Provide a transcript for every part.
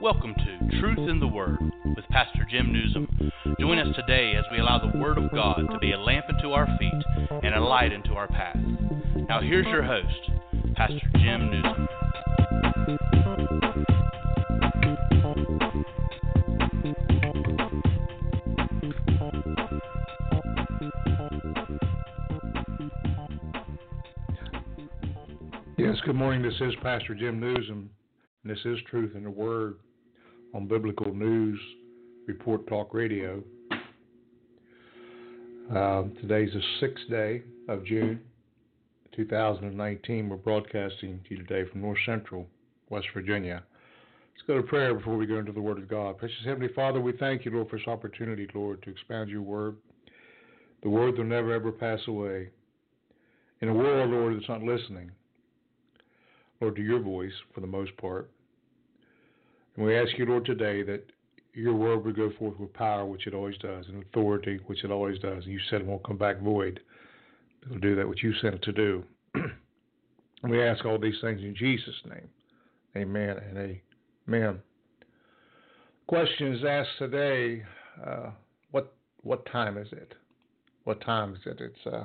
Welcome to Truth in the Word with Pastor Jim Nuzum. Join us today as we allow the Word of God to be a lamp unto our feet and a light into our path. Now, here's your host, Pastor Jim Nuzum. Good morning. This is Pastor Jim Nuzum. And this is Truth in the Word on Biblical News Report Talk Radio. Uh, today's the sixth day of June, 2019. We're broadcasting to you today from North Central, West Virginia. Let's go to prayer before we go into the Word of God. Precious Heavenly Father, we thank you, Lord, for this opportunity, Lord, to expound your Word. The Word will never, ever pass away. In a world, Lord, that's not listening, Lord, to your voice for the most part. And we ask you, Lord, today that your word would go forth with power, which it always does, and authority, which it always does. And you said it won't come back void. It'll do that which you sent it to do. and we ask all these things in Jesus' name. Amen and amen. Question is asked today: uh, What what time is it? What time is it? It's uh,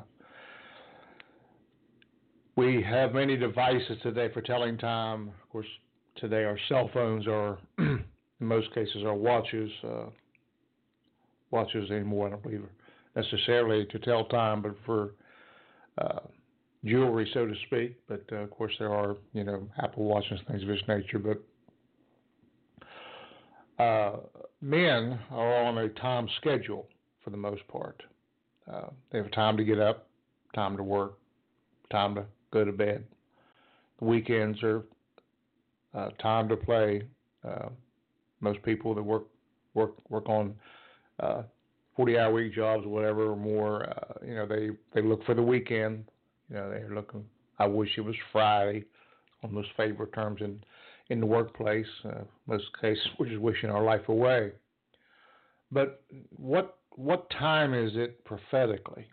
we have many devices today for telling time. Of course, today our cell phones are, in most cases, our watches. Uh, watches anymore, I don't believe, necessarily to tell time, but for uh, jewelry, so to speak. But uh, of course, there are, you know, Apple Watches, things of this nature. But uh, men are on a time schedule for the most part. Uh, they have time to get up, time to work, time to go to bed. The weekends are uh, time to play. Uh, most people that work work work on uh, 40 hour week jobs or whatever or more, uh, you know, they they look for the weekend. You know, they're looking. I wish it was Friday. On those favorite terms in in the workplace. Uh, most cases, we're just wishing our life away. But what what time is it prophetically?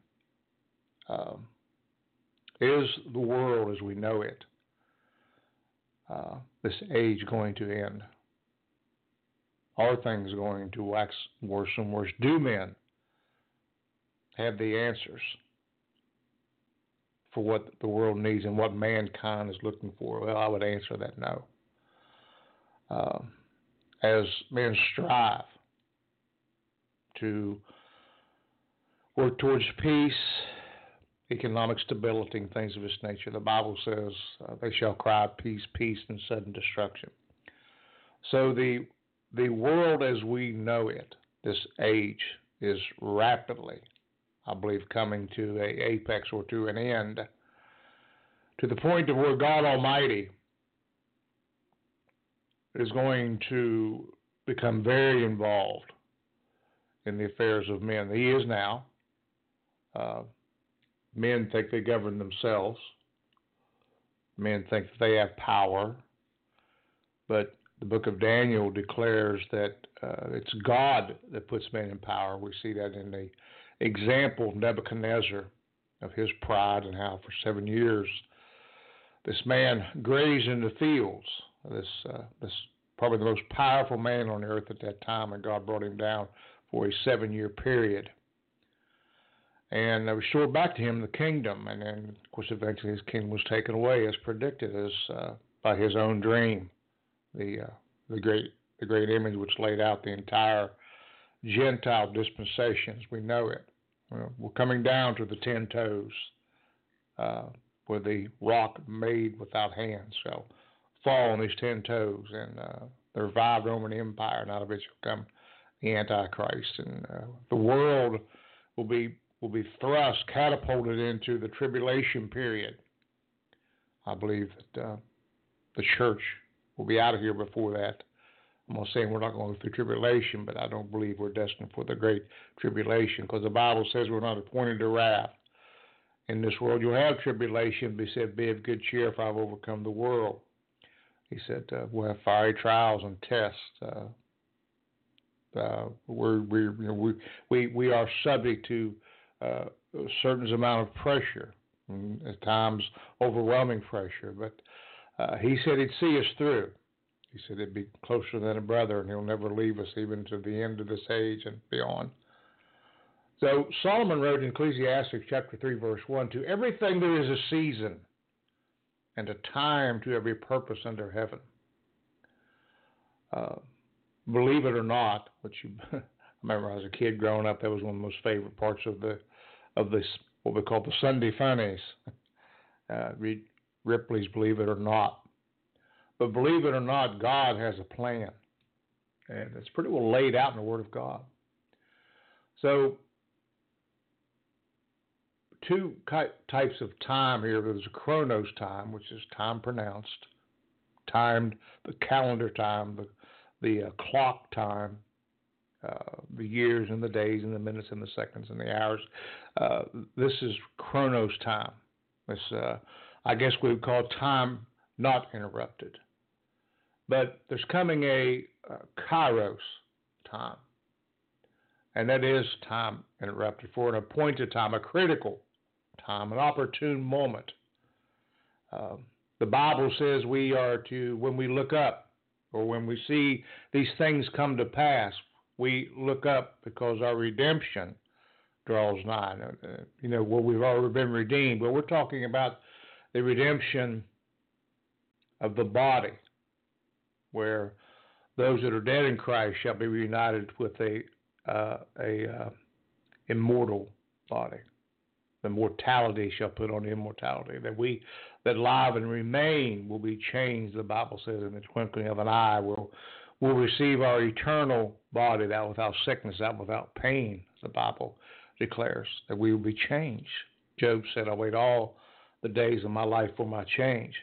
Um, is the world as we know it, uh, this age going to end? Are things going to wax worse and worse? Do men have the answers for what the world needs and what mankind is looking for? Well, I would answer that no. Uh, as men strive to work towards peace economic stability and things of this nature. The Bible says uh, they shall cry peace, peace, and sudden destruction. So the the world as we know it, this age, is rapidly, I believe, coming to a apex or to an end, to the point of where God Almighty is going to become very involved in the affairs of men. He is now. Uh, Men think they govern themselves. Men think that they have power. But the book of Daniel declares that uh, it's God that puts men in power. We see that in the example of Nebuchadnezzar of his pride and how for seven years this man grazed in the fields. This uh, this probably the most powerful man on earth at that time, and God brought him down for a seven year period and restored back to him the kingdom. And then, of course, eventually his kingdom was taken away, as predicted, as uh, by his own dream, the uh, the great the great image which laid out the entire Gentile dispensation as we know it. we're coming down to the ten toes, uh, where the rock made without hands shall fall on these ten toes, and uh, the revived Roman Empire, and out of it shall come the Antichrist, and uh, the world will be will be thrust, catapulted into the tribulation period. I believe that uh, the church will be out of here before that. I'm not saying we're not going through tribulation, but I don't believe we're destined for the great tribulation because the Bible says we're not appointed to wrath. In this world you'll have tribulation, but he said, Be of good cheer, for I've overcome the world. He said, uh, We'll have fiery trials and tests. Uh, uh, we're, we're, you know, we, we, we are subject to uh, a certain amount of pressure at times overwhelming pressure. But uh, he said he'd see us through. He said he'd be closer than a brother, and he'll never leave us even to the end of this age and beyond. So Solomon wrote in Ecclesiastes chapter 3, verse 1 To everything there is a season and a time to every purpose under heaven. Uh, believe it or not, which you, I remember as a kid growing up, that was one of the most favorite parts of the of this what we call the Sunday funnies. Uh, read Ripley's Believe It or Not. But believe it or not, God has a plan, and it's pretty well laid out in the Word of God. So two types of time here. There's a chronos time, which is time pronounced, timed, the calendar time, the the uh, clock time, uh, the years and the days and the minutes and the seconds and the hours. Uh, this is chronos time. This, uh, I guess we would call time not interrupted. But there's coming a uh, kairos time, and that is time interrupted for an appointed time, a critical time, an opportune moment. Um, the Bible says we are to, when we look up or when we see these things come to pass, we look up because our redemption draws nigh. Uh, you know, well, we've already been redeemed, but we're talking about the redemption of the body, where those that are dead in Christ shall be reunited with a uh, a uh, immortal body the mortality shall put on immortality. That we that live and remain will be changed, the Bible says, in the twinkling of an eye. We'll, we'll receive our eternal body, that without sickness, that without pain, the Bible declares, that we will be changed. Job said, I wait all the days of my life for my change.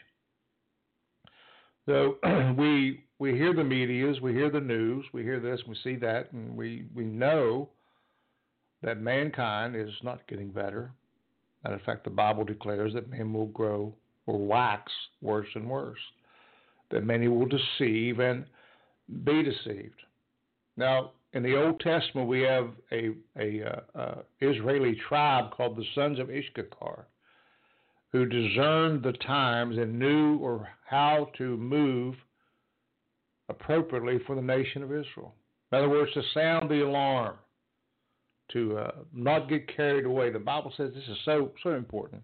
So we we hear the medias, we hear the news, we hear this, we see that, and we, we know that mankind is not getting better. Matter of fact, the Bible declares that men will grow or wax worse and worse, that many will deceive and be deceived. Now, in the Old Testament, we have a, a uh, uh, Israeli tribe called the sons of Issachar, who discerned the times and knew or how to move appropriately for the nation of Israel. In other words, to sound the alarm, to uh, not get carried away. The Bible says this is so so important.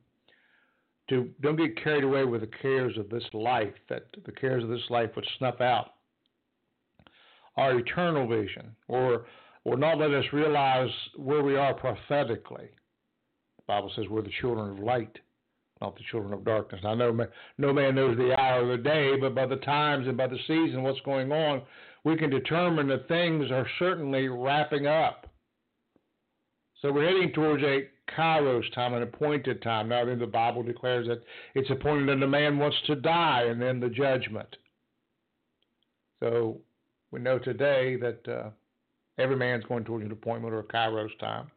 To don't get carried away with the cares of this life, that the cares of this life would snuff out our eternal vision, or or not let us realize where we are prophetically. The Bible says we're the children of light, not the children of darkness. I know no man knows the hour of the day, but by the times and by the season, what's going on, we can determine that things are certainly wrapping up. So we're heading towards a kairos time, an appointed time. Now, then the Bible declares that it's appointed that a man wants to die and then the judgment. So we know today that uh, every man's going towards an appointment or a kairos time.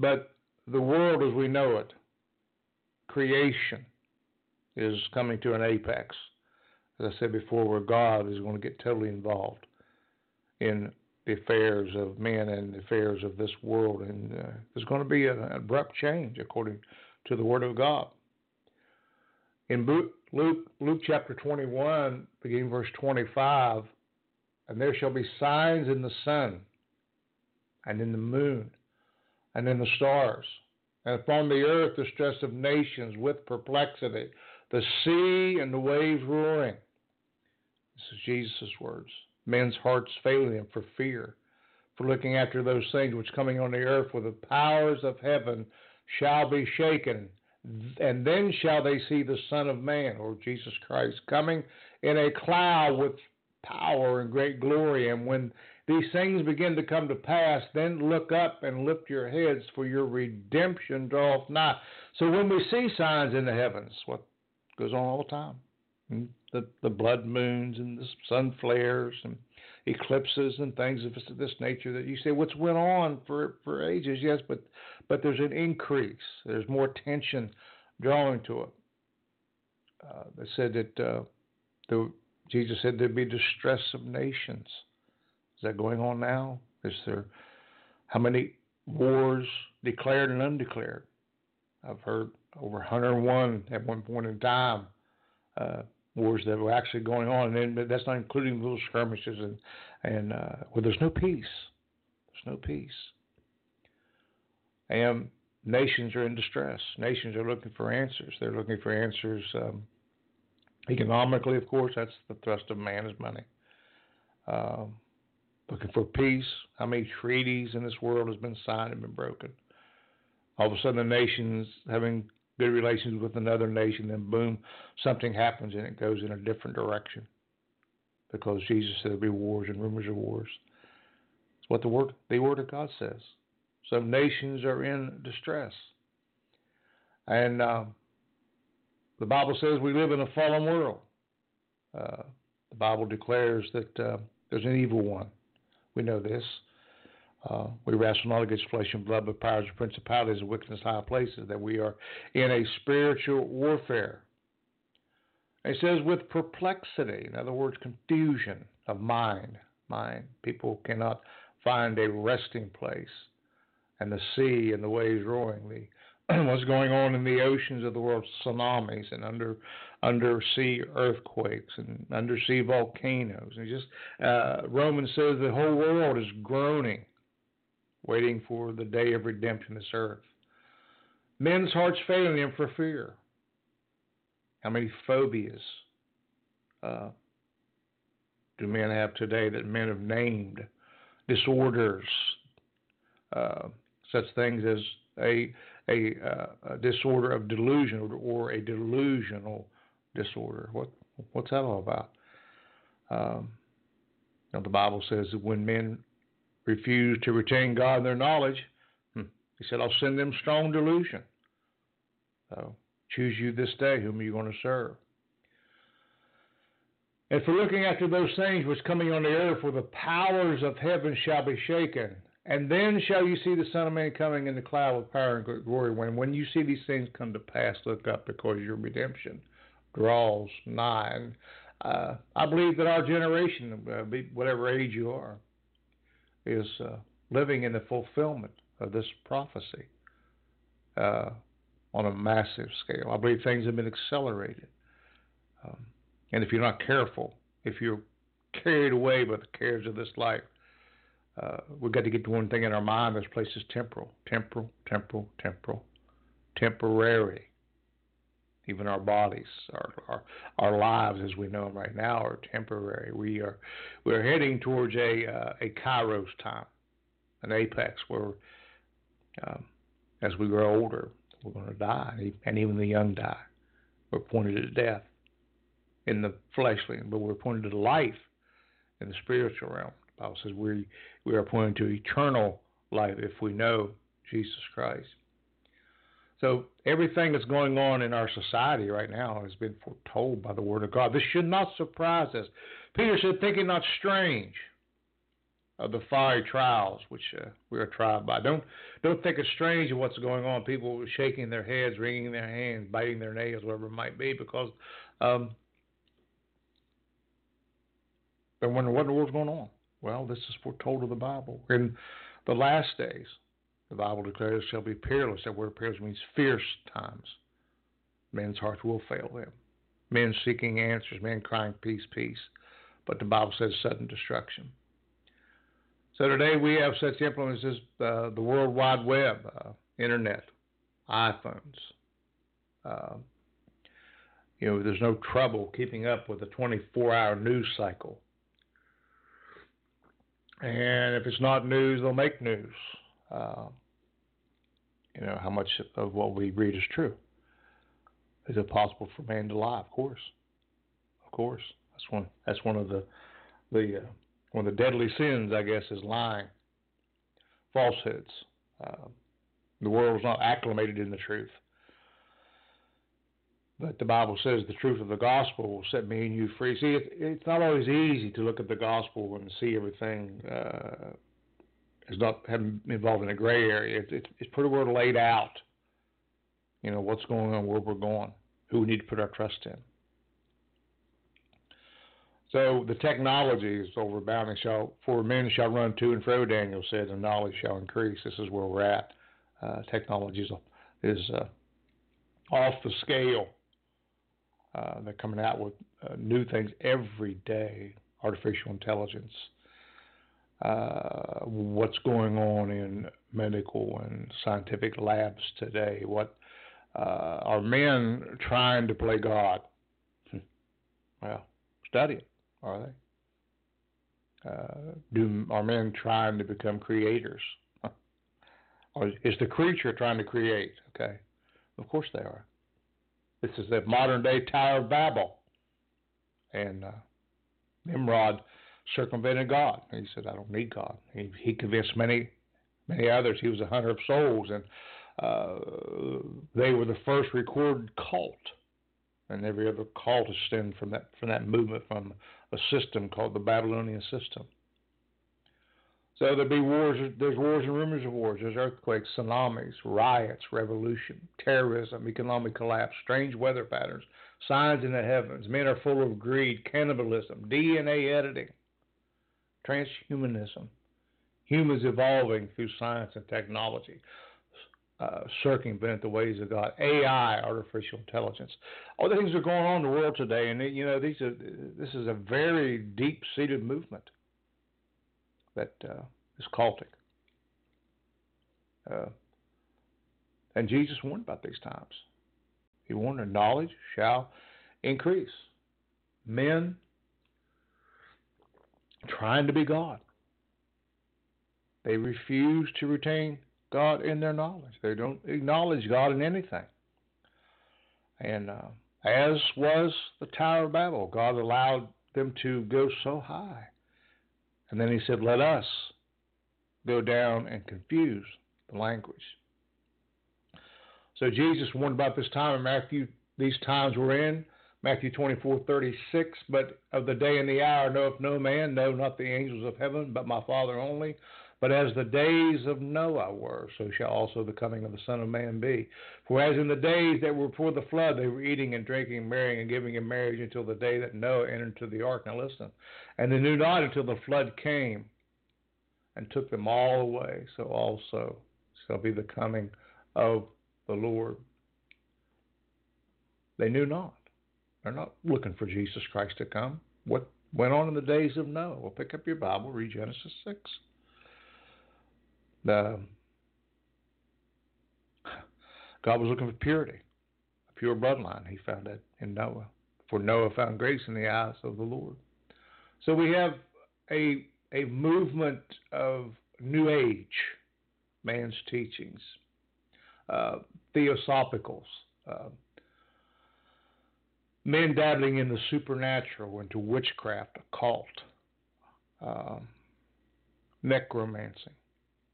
But the world as we know it, creation, is coming to an apex. As I said before, where God is going to get totally involved in the affairs of men and the affairs of this world. And uh, there's going to be an abrupt change according to the Word of God. In Luke, Luke chapter 21, beginning verse 25, and there shall be signs in the sun, and in the moon, and in the stars, and upon the earth the stress of nations with perplexity, the sea and the waves roaring. This is Jesus' words men's hearts failing them for fear, for looking after those things which coming on the earth, for the powers of heaven shall be shaken. And then shall they see the Son of Man, or Jesus Christ, coming in a cloud with power and great glory. And when these things begin to come to pass, then look up and lift your heads, for your redemption draweth nigh. So when we see signs in the heavens, what goes on all the time? the, the blood moons and the sun flares and eclipses and things of this nature that you say what's went on for for ages yes but but there's an increase there's more tension drawing to it uh, they said that uh, the Jesus said there'd be distress of nations is that going on now is there how many wars declared and undeclared I've heard over 101 at one point in time uh, wars that were actually going on, and that's not including little skirmishes and and uh, where there's no peace. There's no peace. And nations are in distress. Nations are looking for answers. They're looking for answers um, economically, of course. That's the thrust of man is money. Um, looking for peace. How many treaties in this world has been signed and been broken? All of a sudden, the nations having good relations with another nation, then boom, something happens and it goes in a different direction. Because Jesus said there'll be wars and rumors of wars. It's what the word the word of God says. Some nations are in distress. And uh, the Bible says we live in a fallen world. Uh, the Bible declares that uh, there's an evil one. We know this. Uh, we wrestle not against flesh and blood, but powers and principalities and wickedness high places, that we are in a spiritual warfare. It says with perplexity, in other words, confusion of mind. Mind. People cannot find a resting place. And the sea and the waves roaring, the what's going on in the oceans of the world, tsunamis and under undersea earthquakes and undersea volcanoes. And just uh, Romans says the whole world is groaning, waiting for the day of redemption this earth. Men's hearts failing them for fear. How many phobias uh, do men have today that men have named? Disorders, uh, such things as a a, uh, a disorder of delusion or, or, a delusional disorder. What what's that all about? Um, know, the Bible says that when men refuse to retain God in their knowledge, hmm, He said, "I'll send them strong delusion." So choose you this day whom you're going to serve. And for looking after those things which coming on the earth, where the powers of heaven shall be shaken. And then shall you see the Son of Man coming in the cloud with power and glory. When when you see these things come to pass, look up because your redemption draws nigh. And uh, I believe that our generation, uh, whatever age you are, is uh, living in the fulfillment of this prophecy uh, on a massive scale. I believe things have been accelerated. Um, and if you're not careful, if you're carried away by the cares of this life, uh, we've got to get to one thing in our mind. This place is temporal, temporal, temporal, temporal, temporary. Even our bodies, our, our our lives as we know them right now, are temporary. We are we're heading towards a uh, a Kairos time, an apex where, um, as we grow older, we're going to die, and even the young die. We're pointed to death in the fleshly, but we're pointed to life in the spiritual realm. The Bible says we we are pointed to eternal life if we know Jesus Christ. So everything that's going on in our society right now has been foretold by the Word of God. This should not surprise us. Peter said, "Think it not strange of the fiery trials which uh, we are tried by. Don't don't think it's strange of what's going on. People shaking their heads, wringing their hands, biting their nails, whatever it might be, because um, they're wondering what in the world's going on. Well, this is foretold of the Bible. In the last days, the Bible declares shall be peerless. That word peerless means fierce times. Men's hearts will fail them. Men seeking answers, men crying peace, peace. But the Bible says sudden destruction. So today we have such as uh, the World Wide Web, uh, Internet, iPhones. Uh, you know, there's no trouble keeping up with a 24 hour news cycle. And if it's not news, they'll make news. Uh, you know, how much of what we read is true? Is it possible for man to lie? Of course, of course. That's one. That's one of the the uh, one of the deadly sins, I guess, is lying, falsehoods. Uh, the world is not acclimated in the truth. But the Bible says the truth of the gospel will set me and you free. See, it, it's not always easy to look at the gospel and see everything uh, as not involved in a gray area. It, it, it's pretty well laid out. You know what's going on, where we're going, who we need to put our trust in. So the technology is overbounding. Shall for men shall run to and fro. Daniel said, and knowledge shall increase. This is where we're at. Uh, technology is, is uh, off the scale. Uh, they're coming out with uh, new things every day. Artificial intelligence. Uh, what's going on in medical and scientific labs today? What uh, are men trying to play God? Hmm. Well, study it. Are they? Uh, do are men trying to become creators? or is the creature trying to create? Okay, of course they are. This is the modern day Tower of Babel, and uh, Nimrod circumvented God. He said, "I don't need God." He, he convinced many, many others. He was a hunter of souls, and uh, they were the first recorded cult, and every other cult stemmed from that from that movement from a system called the Babylonian system. So there'll be wars. There's wars and rumors of wars. There's earthquakes, tsunamis, riots, revolution, terrorism, economic collapse, strange weather patterns, signs in the heavens. Men are full of greed, cannibalism, DNA editing, transhumanism, humans evolving through science and technology uh, circumvent the ways of God. AI, artificial intelligence, all the things that are going on in the world today, and you know these are this is a very deep-seated movement that uh, is cultic. Uh, and Jesus warned about these times. He warned that knowledge shall increase. Men trying to be God. They refuse to retain God in their knowledge. They don't acknowledge God in anything. And uh, as was the Tower of Babel, God allowed them to go so high. And then he said, Let us go down and confuse the language. So Jesus warned about this time in Matthew, these times we're in, Matthew 24, 36. But of the day and the hour knoweth no man, no, not the angels of heaven, but my Father only. But as the days of Noah were, so shall also the coming of the Son of Man be. For as in the days that were before the flood, they were eating and drinking, marrying and giving in marriage until the day that Noah entered into the ark. Now listen. And they knew not until the flood came and took them all away. So also shall be the coming of the Lord. They knew not. They're not looking for Jesus Christ to come. What went on in the days of Noah? Well, pick up your Bible, read Genesis 6. God was looking for purity, a pure bloodline. He found that in Noah. For Noah found grace in the eyes of the Lord. So we have a a movement of New Age, man's teachings, uh, theosophicals, uh, men dabbling in the supernatural, into witchcraft, occult, uh, necromancy.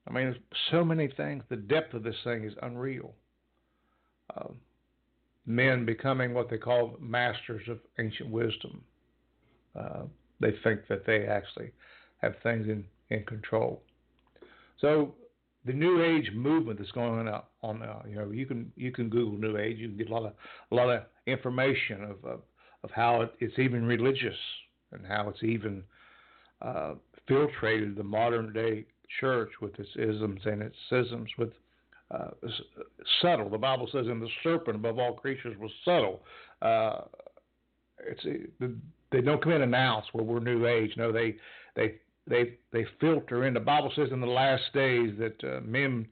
I mean, so many things. The depth of this thing is unreal. Uh, men becoming what they call masters of ancient wisdom. Uh, they think that they actually have things in, in control. So the New Age movement that's going on on uh, you know you can you can Google New Age you can get a lot of a lot of information of of, of how it, it's even religious and how it's even uh, filtrated the modern day church with its isms and its schisms with uh, subtle. The Bible says, "And the serpent above all creatures was subtle." Uh, it's they don't come in and announce, "Well, we're New Age." No, they they they they filter in. The Bible says in the last days that uh, men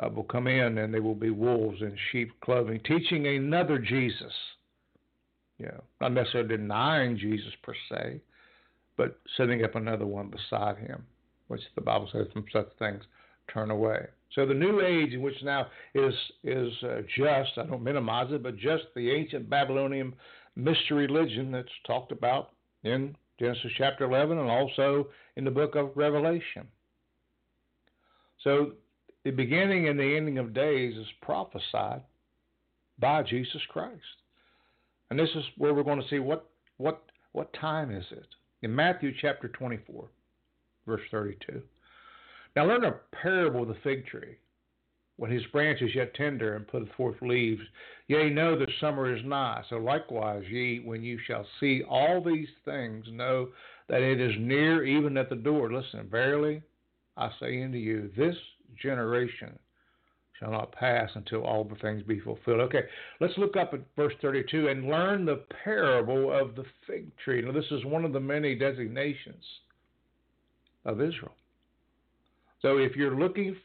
uh, will come in and they will be wolves in sheep clothing, teaching another Jesus. Yeah, not necessarily denying Jesus per se, but setting up another one beside him which the Bible says from such things turn away. So the new age in which now is is uh, just, I don't minimize it, but just the ancient Babylonian mystery religion that's talked about in Genesis chapter 11 and also in the book of Revelation. So the beginning and the ending of days is prophesied by Jesus Christ. And this is where we're going to see what what what time is it? In Matthew chapter 24 verse 32. Now learn a parable of the fig tree. When his branch is yet tender and putteth forth leaves, yea, know that summer is nigh. So likewise, ye, when you shall see all these things, know that it is near, even at the door. Listen, verily, I say unto you, this generation shall not pass until all the things be fulfilled. Okay, let's look up at verse 32 and learn the parable of the fig tree. Now, this is one of the many designations of Israel. So, if you're looking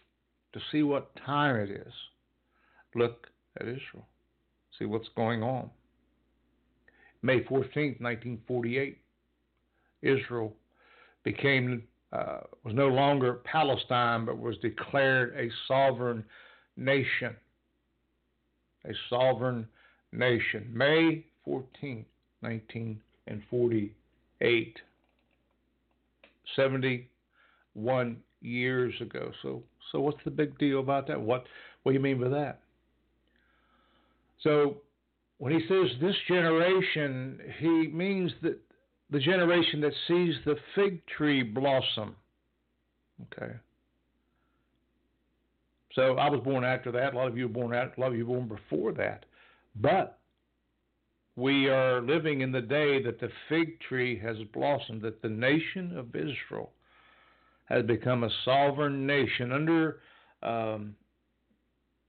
to see what time it is, look at Israel. See what's going on. May 14th, 1948, Israel became uh, was no longer Palestine, but was declared a sovereign nation. A sovereign nation. May 14, 1948. 71 years ago. So, so what's the big deal about that? What, what do you mean by that? So, when he says this generation, he means that the generation that sees the fig tree blossom. Okay. So I was born after that. A lot of you were born after, a lot of you were born before that. But we are living in the day that the fig tree has blossomed, that the nation of Israel has become a sovereign nation under um,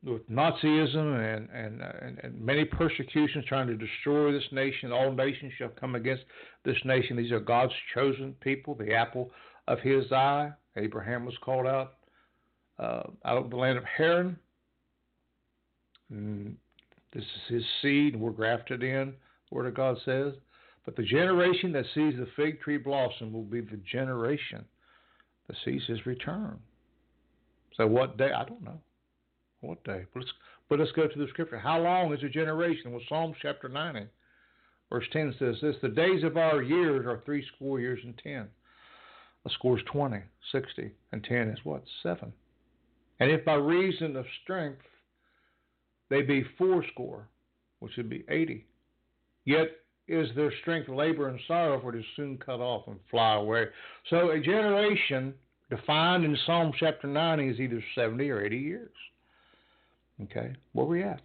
with Nazism and, and, and, and, many persecutions trying to destroy this nation. All nations shall come against this nation. These are God's chosen people, the apple of his eye. Abraham was called out uh, out of the land of Haran. And this is his seed, and we're grafted in, the Word of God says. But the generation that sees the fig tree blossom will be the generation that sees his return. So, what day? I don't know. What day? But let's, but let's go to the scripture. How long is a generation? Well, Psalms chapter 90, verse 10 says this The days of our years are three score years and ten. A score is 20, 60, and 10 is what? Seven. And if by reason of strength they be fourscore, which would be 80, yet is their strength labor and sorrow, for it is soon cut off and fly away. So a generation defined in Psalm chapter 90 is either 70 or 80 years. Okay, where we at?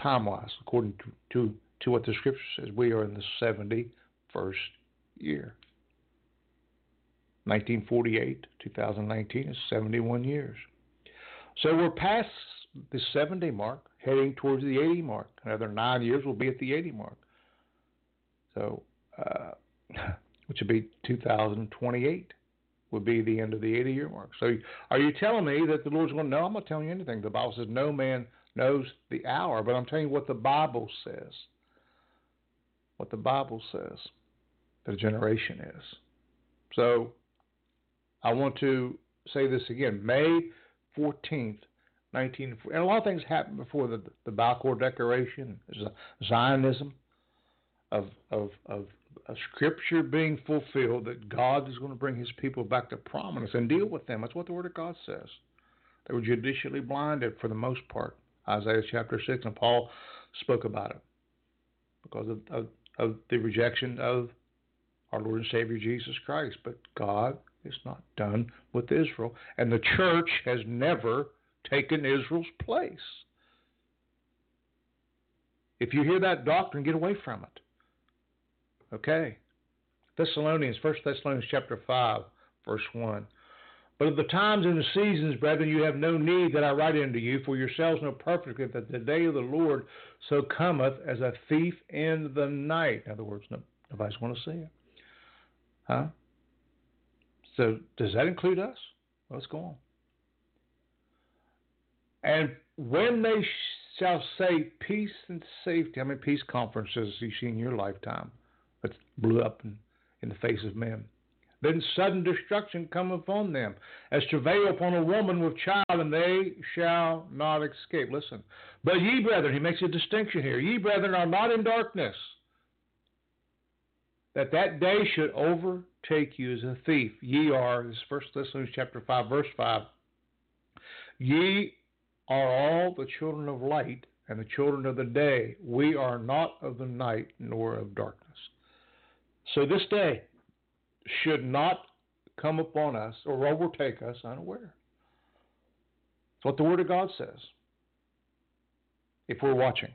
Time wise, according to, to, to what the scripture says, we are in the 71st year. 1948 2019 is 71 years. So we're past the 70 mark, heading towards the 80 mark. Another nine years, we'll be at the 80 mark. So, uh, which would be 2028 would be the end of the 80 year mark. So, are you telling me that the Lord's going, no, I'm not telling you anything. The Bible says no man knows the hour, but I'm telling you what the Bible says. What the Bible says the generation is. So, I want to say this again. May 14th, 19, and a lot of things happened before the, the Balfour Declaration, Zionism, of, of, of scripture being fulfilled that God is going to bring his people back to prominence and deal with them. That's what the Word of God says. They were judicially blinded for the most part. Isaiah chapter 6, and Paul spoke about it because of, of, of the rejection of our Lord and Savior Jesus Christ. But God is not done with Israel, and the church has never taken Israel's place. If you hear that doctrine, get away from it. Okay. Thessalonians, 1 Thessalonians chapter 5, verse 1. But of the times and the seasons, brethren, you have no need that I write unto you, for yourselves know perfectly that the day of the Lord so cometh as a thief in the night. In other words, nobody's going to see it. Huh? So does that include us? Let's go on. And when they shall say peace and safety, how many peace conferences you seen in your lifetime that blew up in, in the face of men? Then sudden destruction come upon them, as travail upon a woman with child, and they shall not escape. Listen. But ye, brethren, he makes a distinction here. Ye, brethren, are not in darkness, that that day should overtake you as a thief. Ye are, this is 1 Thessalonians chapter 5, verse 5. Ye are all the children of light and the children of the day. We are not of the night nor of darkness. So this day should not come upon us or overtake us unaware. That's what the Word of God says. If we're watching.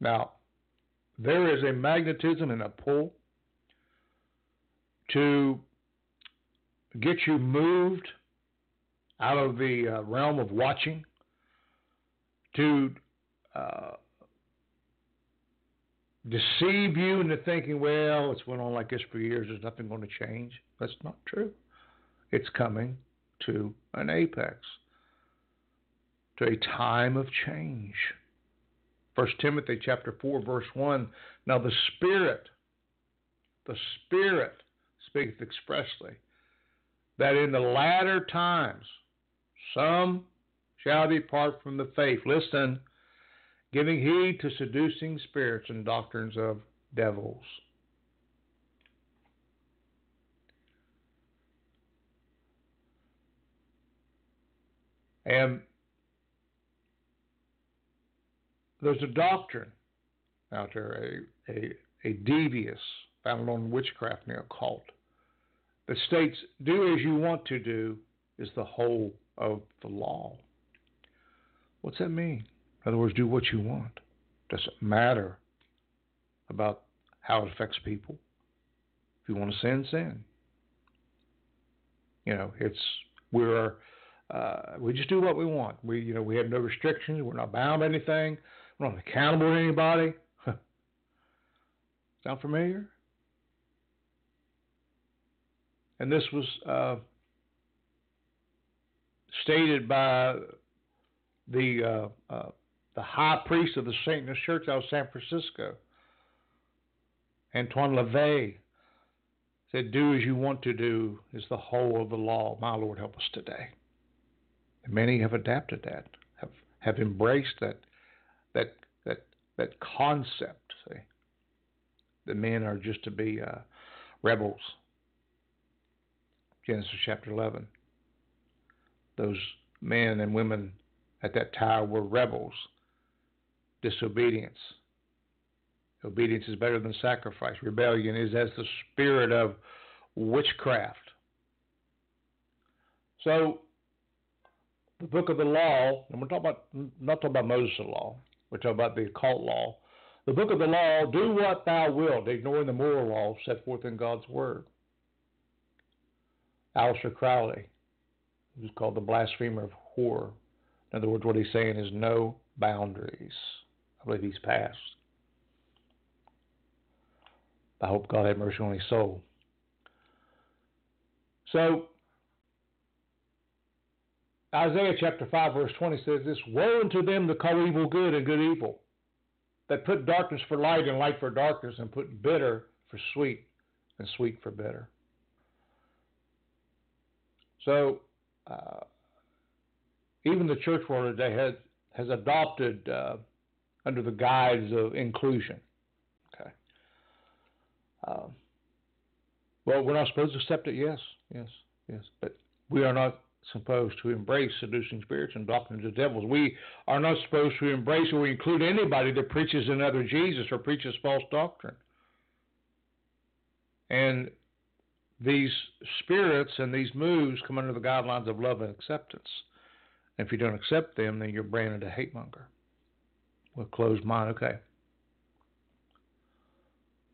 Now, there is a magnetism and a pull to get you moved out of the uh, realm of watching to uh, deceive you into thinking, well, it's went on like this for years, there's nothing going to change. That's not true. It's coming to an apex, to a time of change. First Timothy chapter 4, verse 1. Now the Spirit, the Spirit speaketh expressly, that in the latter times some shall depart from the faith. Listen, giving heed to seducing spirits and doctrines of devils. And there's a doctrine out there, a, a, a devious, founded on witchcraft and occult, that states, do as you want to do is the whole of the law. What's that mean? In other words, do what you want. Doesn't matter about how it affects people. If you want to sin, sin. You know, it's we're uh, we just do what we want. We you know we have no restrictions. We're not bound by anything. We're not accountable to anybody. Sound familiar? And this was uh, stated by the uh, uh, the high priest of the Satanist Church out of San Francisco, Antoine LaVey, said, "Do as you want to do is the whole of the law." My Lord, help us today. And many have adapted that, have have embraced that that that that concept. See, the men are just to be uh, rebels. Genesis chapter eleven. Those men and women at that time were rebels, disobedience. Obedience is better than sacrifice. Rebellion is as the spirit of witchcraft. So, the book of the law, and we're talking about not talking about Moses' law, we're talking about the occult law. The book of the law, do what thou wilt, ignoring the moral law set forth in God's word. Aleister Crowley, who's called the blasphemer of horror, in other words, what he's saying is no boundaries. I believe he's passed. I hope God had mercy on his soul. So, Isaiah chapter 5, verse 20 says this Woe unto them that call evil good and good evil, that put darkness for light and light for darkness, and put bitter for sweet and sweet for bitter. So, uh, even the church world today has has adopted uh, under the guise of inclusion. Okay. Um, well, we're not supposed to accept it. Yes, yes, yes, but we are not supposed to embrace seducing spirits and doctrines of devils. We are not supposed to embrace or include anybody that preaches another Jesus or preaches false doctrine. And these spirits and these moves come under the guidelines of love and acceptance. And if you don't accept them, then you're branded a hate monger with closed mind. Okay.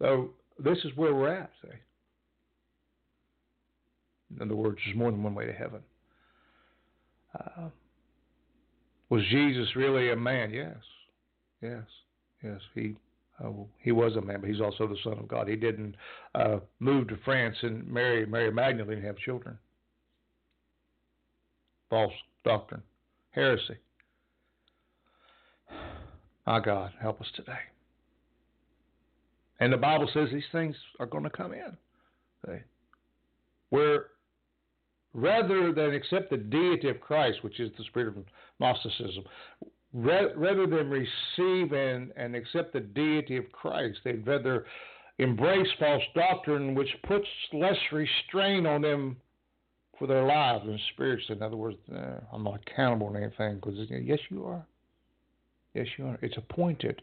So this is where we're at, see. In other words, there's more than one way to heaven. Uh, was Jesus really a man? Yes. Yes. Yes. He uh, he was a man, but he's also the Son of God. He didn't uh, move to France and marry Mary Magdalene and have children. False doctrine, heresy. My God, help us today. And the Bible says these things are going to come in. Where rather than accept the deity of Christ, which is the spirit of Gnosticism, rather than receive and, and accept the deity of Christ, they'd rather embrace false doctrine, which puts less restraint on them for their lives and spirits. In other words, uh, I'm not accountable to anything because yes, you are. Yes, you are. It's appointed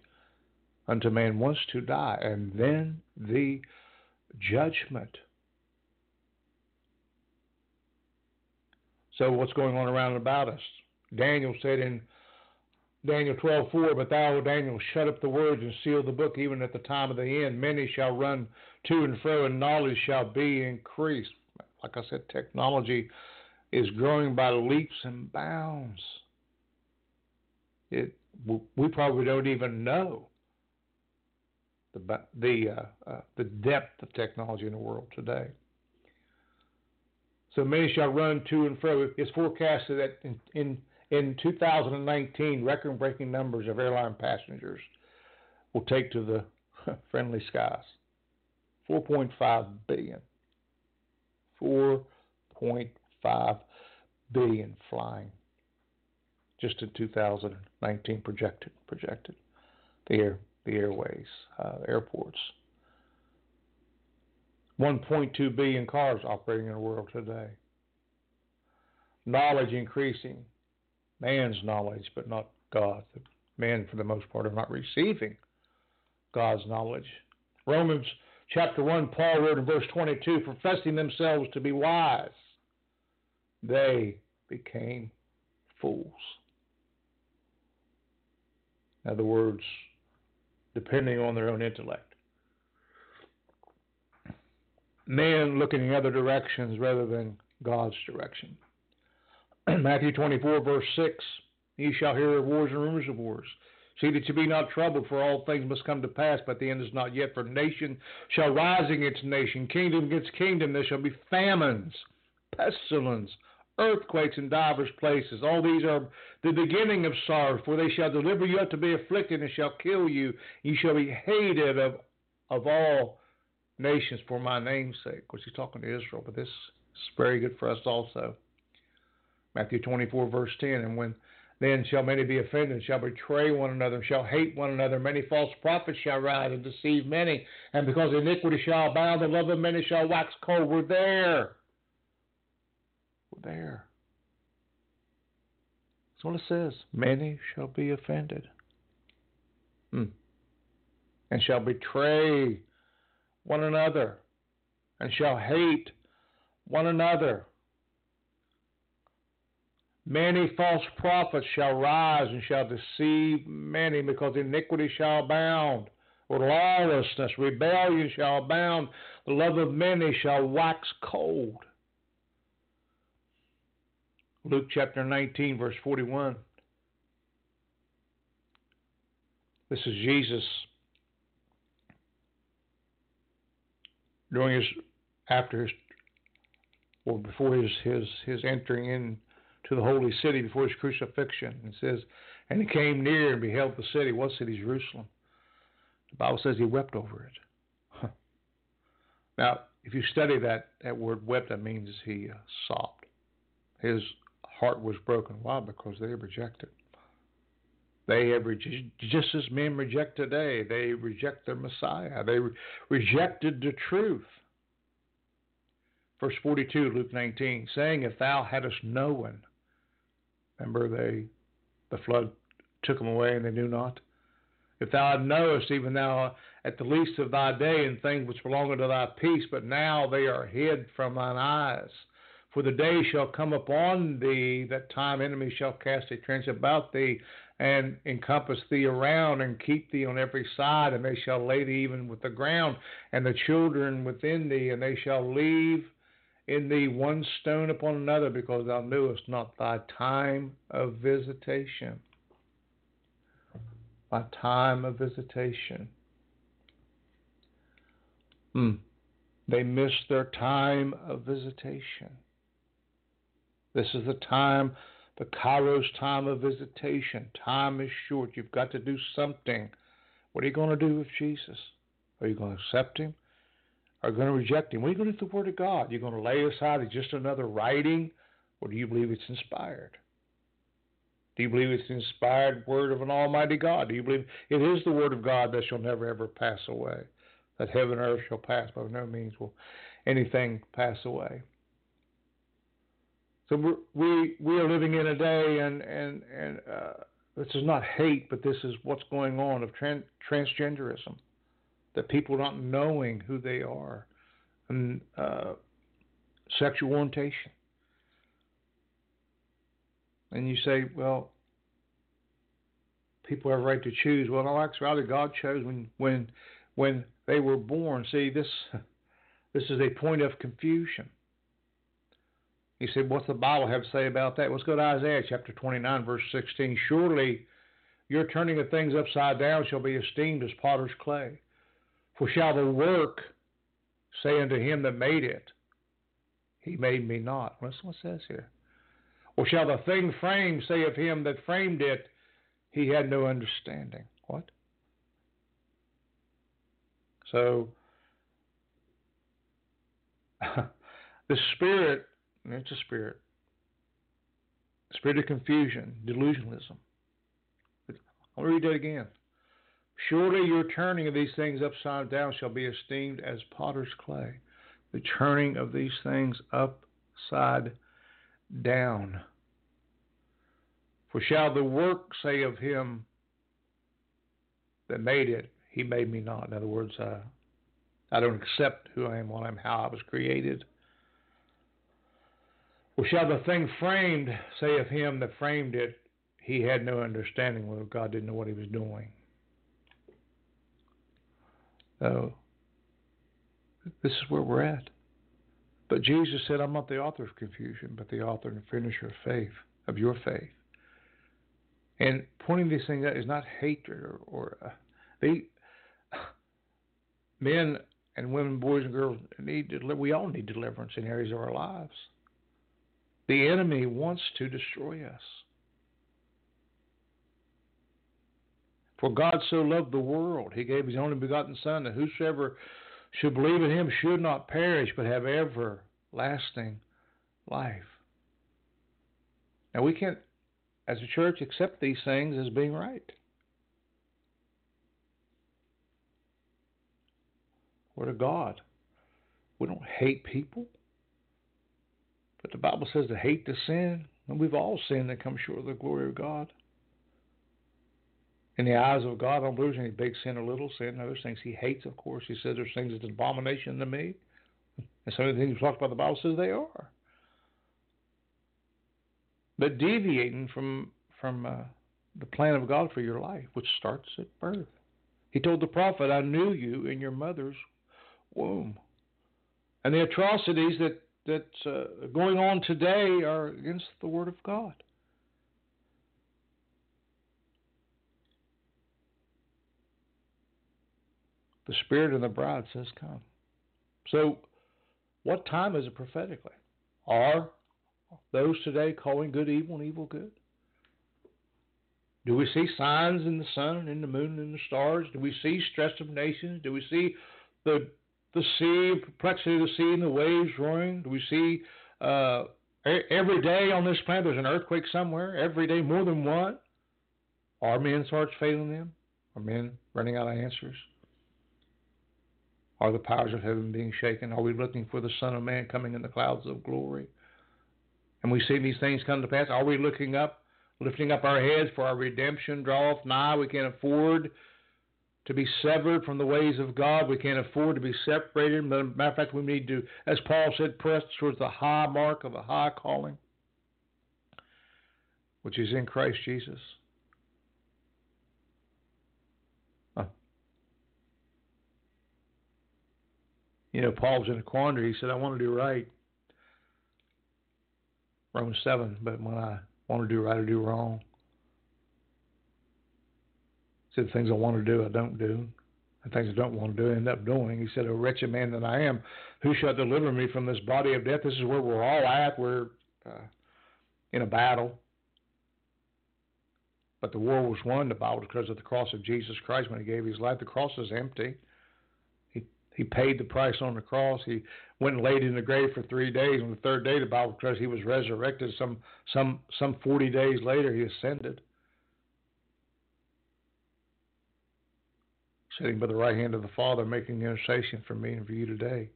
unto man once to die, and then the judgment. So, what's going on around and about us? Daniel said in Daniel 12:4, but thou, Daniel, shut up the words and seal the book, even at the time of the end. Many shall run to and fro, and knowledge shall be increased like I said, technology is growing by leaps and bounds. It we probably don't even know the the uh, uh, the depth of technology in the world today. So many shall run to and fro. It's forecasted that in in, in 2019, record-breaking numbers of airline passengers will take to the friendly skies. 4.5 billion. 4.5 billion flying. Just in 2019 projected projected. The air the airways uh, airports. 1.2 billion cars operating in the world today. Knowledge increasing man's knowledge but not God men for the most part are not receiving God's knowledge Romans chapter 1 Paul wrote in verse 22 professing themselves to be wise they became fools. In other words, depending on their own intellect. Men looking in other directions rather than God's direction. Matthew 24, verse 6 Ye shall hear of wars and rumors of wars. See that you be not troubled, for all things must come to pass, but the end is not yet. For nation shall rise against nation, kingdom against kingdom. There shall be famines, pestilence, earthquakes in divers places. All these are the beginning of sorrow, for they shall deliver you up to be afflicted and shall kill you. You shall be hated of of all nations for my name's sake. Of course, he's talking to Israel, but this is very good for us also. Matthew 24, verse 10, and when then shall many be offended, shall betray one another, shall hate one another. Many false prophets shall rise and deceive many. And because iniquity shall abound, the love of many shall wax cold. We're there there. That's what it says. Many shall be offended. Hmm. And shall betray one another, and shall hate one another. Many false prophets shall rise and shall deceive many, because iniquity shall abound. With lawlessness, rebellion shall abound. The love of many shall wax cold. Luke chapter 19, verse 41. This is Jesus during his, after his, or before his, his, his entering into the holy city, before his crucifixion. It says, And he came near and beheld the city. What city? Jerusalem. The Bible says he wept over it. Now, if you study that, that word wept, that means he uh, sobbed. His heart was broken. Why? Because they rejected. They have rejected, just as men reject today. They reject their Messiah. They re- rejected the truth. Verse 42, Luke 19, saying, If thou hadst known, remember they, the flood took them away and they knew not. If thou knowest, even thou at the least of thy day, and things which belong unto thy peace, but now they are hid from thine eyes. For the day shall come upon thee that time enemies shall cast a trench about thee and encompass thee around and keep thee on every side, and they shall lay thee even with the ground and the children within thee, and they shall leave in thee one stone upon another, because thou knewest not thy time of visitation. My time of visitation. Hmm. They missed their time of visitation. This is the time, the Kairos time of visitation. Time is short. You've got to do something. What are you going to do with Jesus? Are you going to accept him? Are going to reject him? What are you going to do with the Word of God? You're you going to lay aside as just another writing, or do you believe it's inspired? Do you believe it's the inspired word of an Almighty God? Do you believe it is the word of God that shall never ever pass away? That heaven and earth shall pass, but by no means will anything pass away. So we we are living in a day, and and and uh, this is not hate, but this is what's going on of tran- transgenderism, that people not knowing who they are, and uh, sexual orientation. And you say, well, people have a right to choose. Well, no, actually, God chose when when when they were born. See, this this is a point of confusion. He said, What's the Bible have to say about that? Let's go to Isaiah chapter 29, verse 16. Surely your turning of things upside down shall be esteemed as potter's clay. For shall the work say unto him that made it, He made me not. Listen what says here. Or shall the thing framed say of him that framed it, He had no understanding? What? So, the spirit, it's a spirit, spirit of confusion, delusionalism. I'll read that again. Surely your turning of these things upside down shall be esteemed as potter's clay. The turning of these things upside down. For shall the work say of him that made it, he made me not? In other words, uh, I don't accept who I am, what I am, how I was created. Or shall the thing framed say of him that framed it, he had no understanding, well, God didn't know what he was doing. So, this is where we're at. But Jesus said, I'm not the author of confusion, but the author and finisher of faith, of your faith. And pointing these things out is not hatred or, or uh, they, men and women, boys and girls need to, we all need deliverance in areas of our lives. The enemy wants to destroy us. For God so loved the world, he gave his only begotten Son, that whosoever should believe in him should not perish, but have everlasting life. Now, we can't, as a church, accept these things as being right. We're to God. We don't hate people. But the Bible says to hate the sin, and we've all sinned and come short of the glory of God in the eyes of God, I don't believe there's any big sin or little sin. Those things he hates, of course. He says there's things that's an abomination to me. And some of the things talked about the Bible says they are. But deviating from from uh, the plan of God for your life, which starts at birth. He told the prophet, I knew you in your mother's womb. And the atrocities that, that's uh, going on today are against the Word of God. The Spirit and the bride says, Come. So, what time is it prophetically? Are those today calling good evil and evil good? Do we see signs in the sun and in the moon and in the stars? Do we see stress of nations? Do we see the the sea, perplexity of the sea and the waves roaring? Do we see uh, every day on this planet there's an earthquake somewhere? Every day, more than one? Are men's hearts failing them? Are men running out of answers? Are the powers of heaven being shaken? Are we looking for the Son of Man coming in the clouds of glory? And we see these things come to pass. Are we looking up, lifting up our heads for our redemption draweth nigh? We can't afford to be severed from the ways of God. We can't afford to be separated. Matter of fact, we need to, as Paul said, press towards the high mark of a high calling, which is in Christ Jesus. You know, Paul's in a quandary. He said, I want to do right. Romans 7, but when I want to do right, I do wrong. He said, things I want to do, I don't do. And things I don't want to do, I end up doing. He said, A wretched man that I am, who shall deliver me from this body of death? This is where we're all at. We're uh, in a battle. But the war was won, the Bible, because of the cross of Jesus Christ when he gave his life. The cross is empty. He paid the price on the cross. He went and laid in the grave for three days. On the third day, the Bible says he was resurrected. Some some some forty days later, he ascended, sitting by the right hand of the Father, making intercession for me and for you today.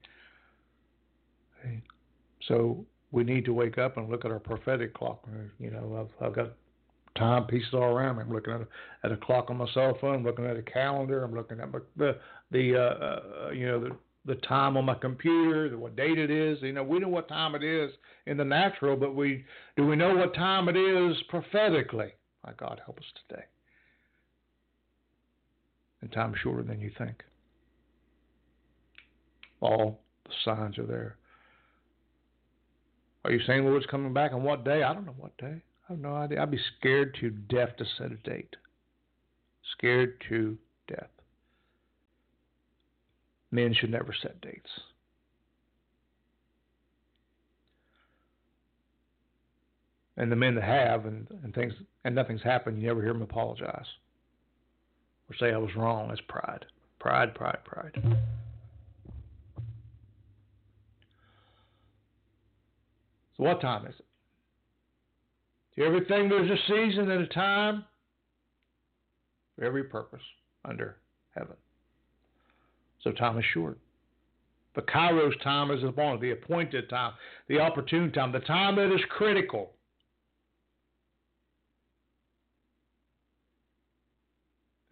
So we need to wake up and look at our prophetic clock. You know, I've, I've got timepieces all around me. I'm looking at a, at a clock on my cell phone. I'm looking at a calendar. I'm looking at my, the the uh, uh, you know the the time on my computer, what date it is. You know, we know what time it is in the natural, but we do we know what time it is prophetically? My God, help us today. And time's shorter than you think. All the signs are there. Are you saying Lord's coming back on what day? I don't know what day. I have no idea. I'd be scared to death to set a date. Scared to. Men should never set dates. And the men that have and, and things and nothing's happened, you never hear them apologize or say I was wrong. That's pride. Pride, pride, pride. So what time is it? To everything there's a season and a time for every purpose under heaven. So time is short. But Kairos time is upon the appointed time, the opportune time, the time that is critical.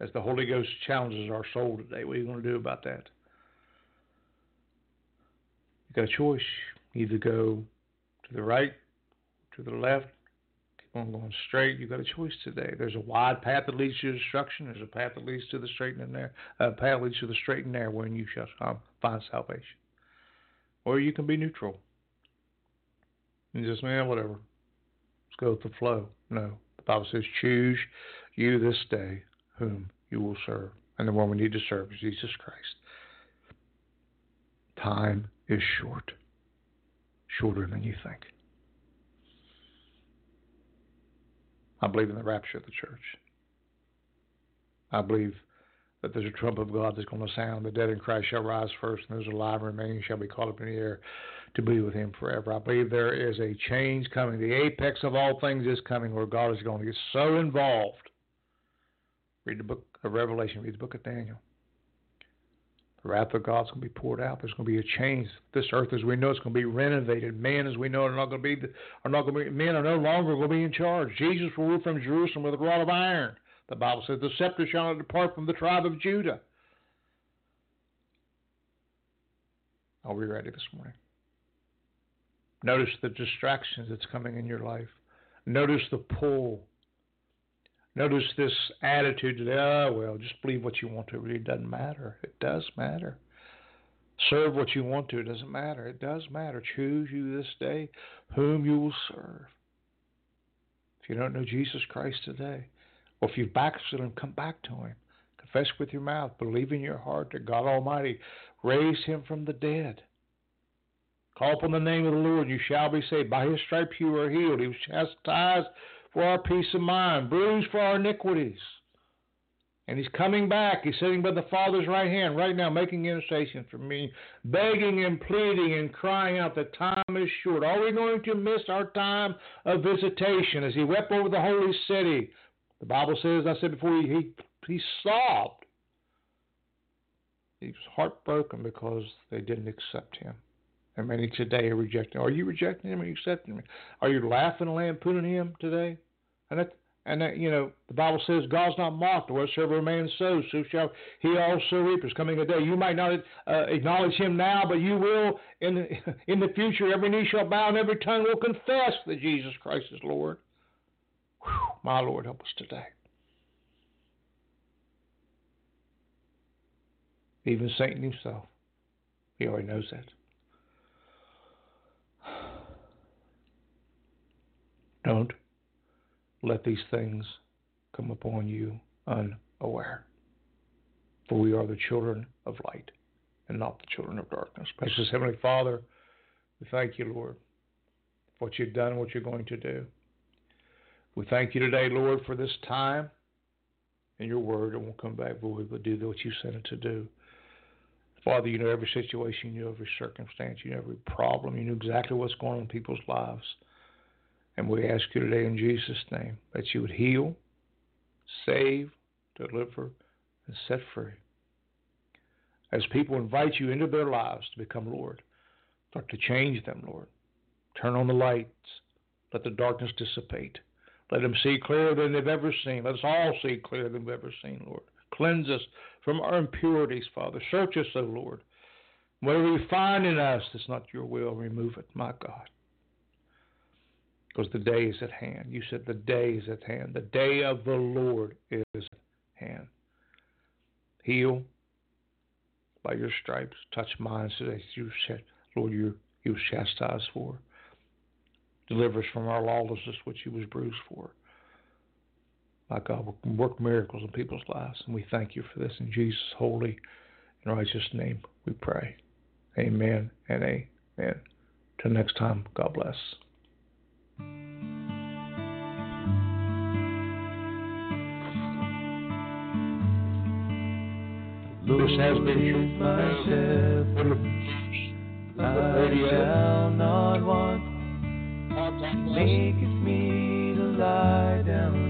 As the Holy Ghost challenges our soul today, what are you going to do about that? You got a choice. Either go to the right, to the left, going straight. You've got a choice today. There's a wide path that leads to destruction. There's a path that leads to the straight and narrow. Uh, a path leads to the straight and narrow, wherein you shall um, find salvation. Or you can be neutral. And just man, whatever. Let's go with the flow. No, the Bible says, "Choose you this day whom you will serve," and the one we need to serve is Jesus Christ. Time is short shorter than you think. I believe in the rapture of the church. I believe that there's a trump of God that's going to sound. The dead in Christ shall rise first, and those alive remaining shall be caught up in the air to be with Him forever. I believe there is a change coming. The apex of all things is coming where God is going to get so involved. Read the book of Revelation, read the book of Daniel. The wrath of God's going to be poured out. There's going to be a change. This earth, as we know, is going to be renovated. Men, as we know, are not going to be are not going to be men are no longer going to be in charge. Jesus will rule from Jerusalem with a rod of iron. The Bible says, "The scepter shall not depart from the tribe of Judah." Are we ready this morning? Notice the distractions that's coming in your life. Notice the pull Notice this attitude today, oh, ah, well, just believe what you want to. It really doesn't matter. It does matter. Serve what you want to. It doesn't matter. It does matter. Choose you this day whom you will serve. If you don't know Jesus Christ today, or if you've backslidden, come back to Him. Confess with your mouth, believe in your heart that God Almighty raised Him from the dead. Call upon the name of the Lord, and you shall be saved. By His stripes you are healed. He was chastised for our peace of mind, bruised for our iniquities. And he's coming back. He's sitting by the Father's right hand right now, making intercession for me, begging and pleading and crying out that time is short. Are we going to miss our time of visitation as he wept over the holy city? The Bible says, I said before, he, he, sobbed. He was heartbroken because they didn't accept him. And many today are rejecting. Are you rejecting him are you accepting him? Are you laughing and lampooning him today? And that, and that, you know, the Bible says God's not mocked. Whatsoever a man sows, so shall he also reap. There's coming a day. You might not uh, acknowledge him now, but you will in the, in the future. Every knee shall bow and every tongue will confess that Jesus Christ is Lord. Whew, my Lord, help us today. Even Satan himself, he already knows that. Don't let these things come upon you unaware. For we are the children of light and not the children of darkness. Precious Heavenly Father, we thank you, Lord, for what you've done what you're going to do. We thank you today, Lord, for this time and your word. It won't come back void, but do what you sent it to do. Father, you know every situation, you know every circumstance, you know every problem, you know exactly what's going on in people's lives. And we ask you today in Jesus' name that you would heal, save, deliver, and set free. As people invite you into their lives to become Lord, start to change them, Lord. Turn on the lights. Let the darkness dissipate. Let them see clearer than they've ever seen. Let us all see clearer than we've ever seen, Lord. Cleanse us from our impurities, Father. Search us, O Lord. Whatever you find in us that's not your will, remove it, my God because the day is at hand. You said the day is at hand. The day of the Lord is at hand. Heal by your stripes. Touch minds today. You said, Lord, you you chastised for. Deliver us from our lawlessness, which he was bruised for. My God, work miracles in people's lives. And we thank you for this in Jesus' holy and righteous name we pray. Amen and amen. Till next time, God bless. This has been myself. I shall not want. Maketh me to lie down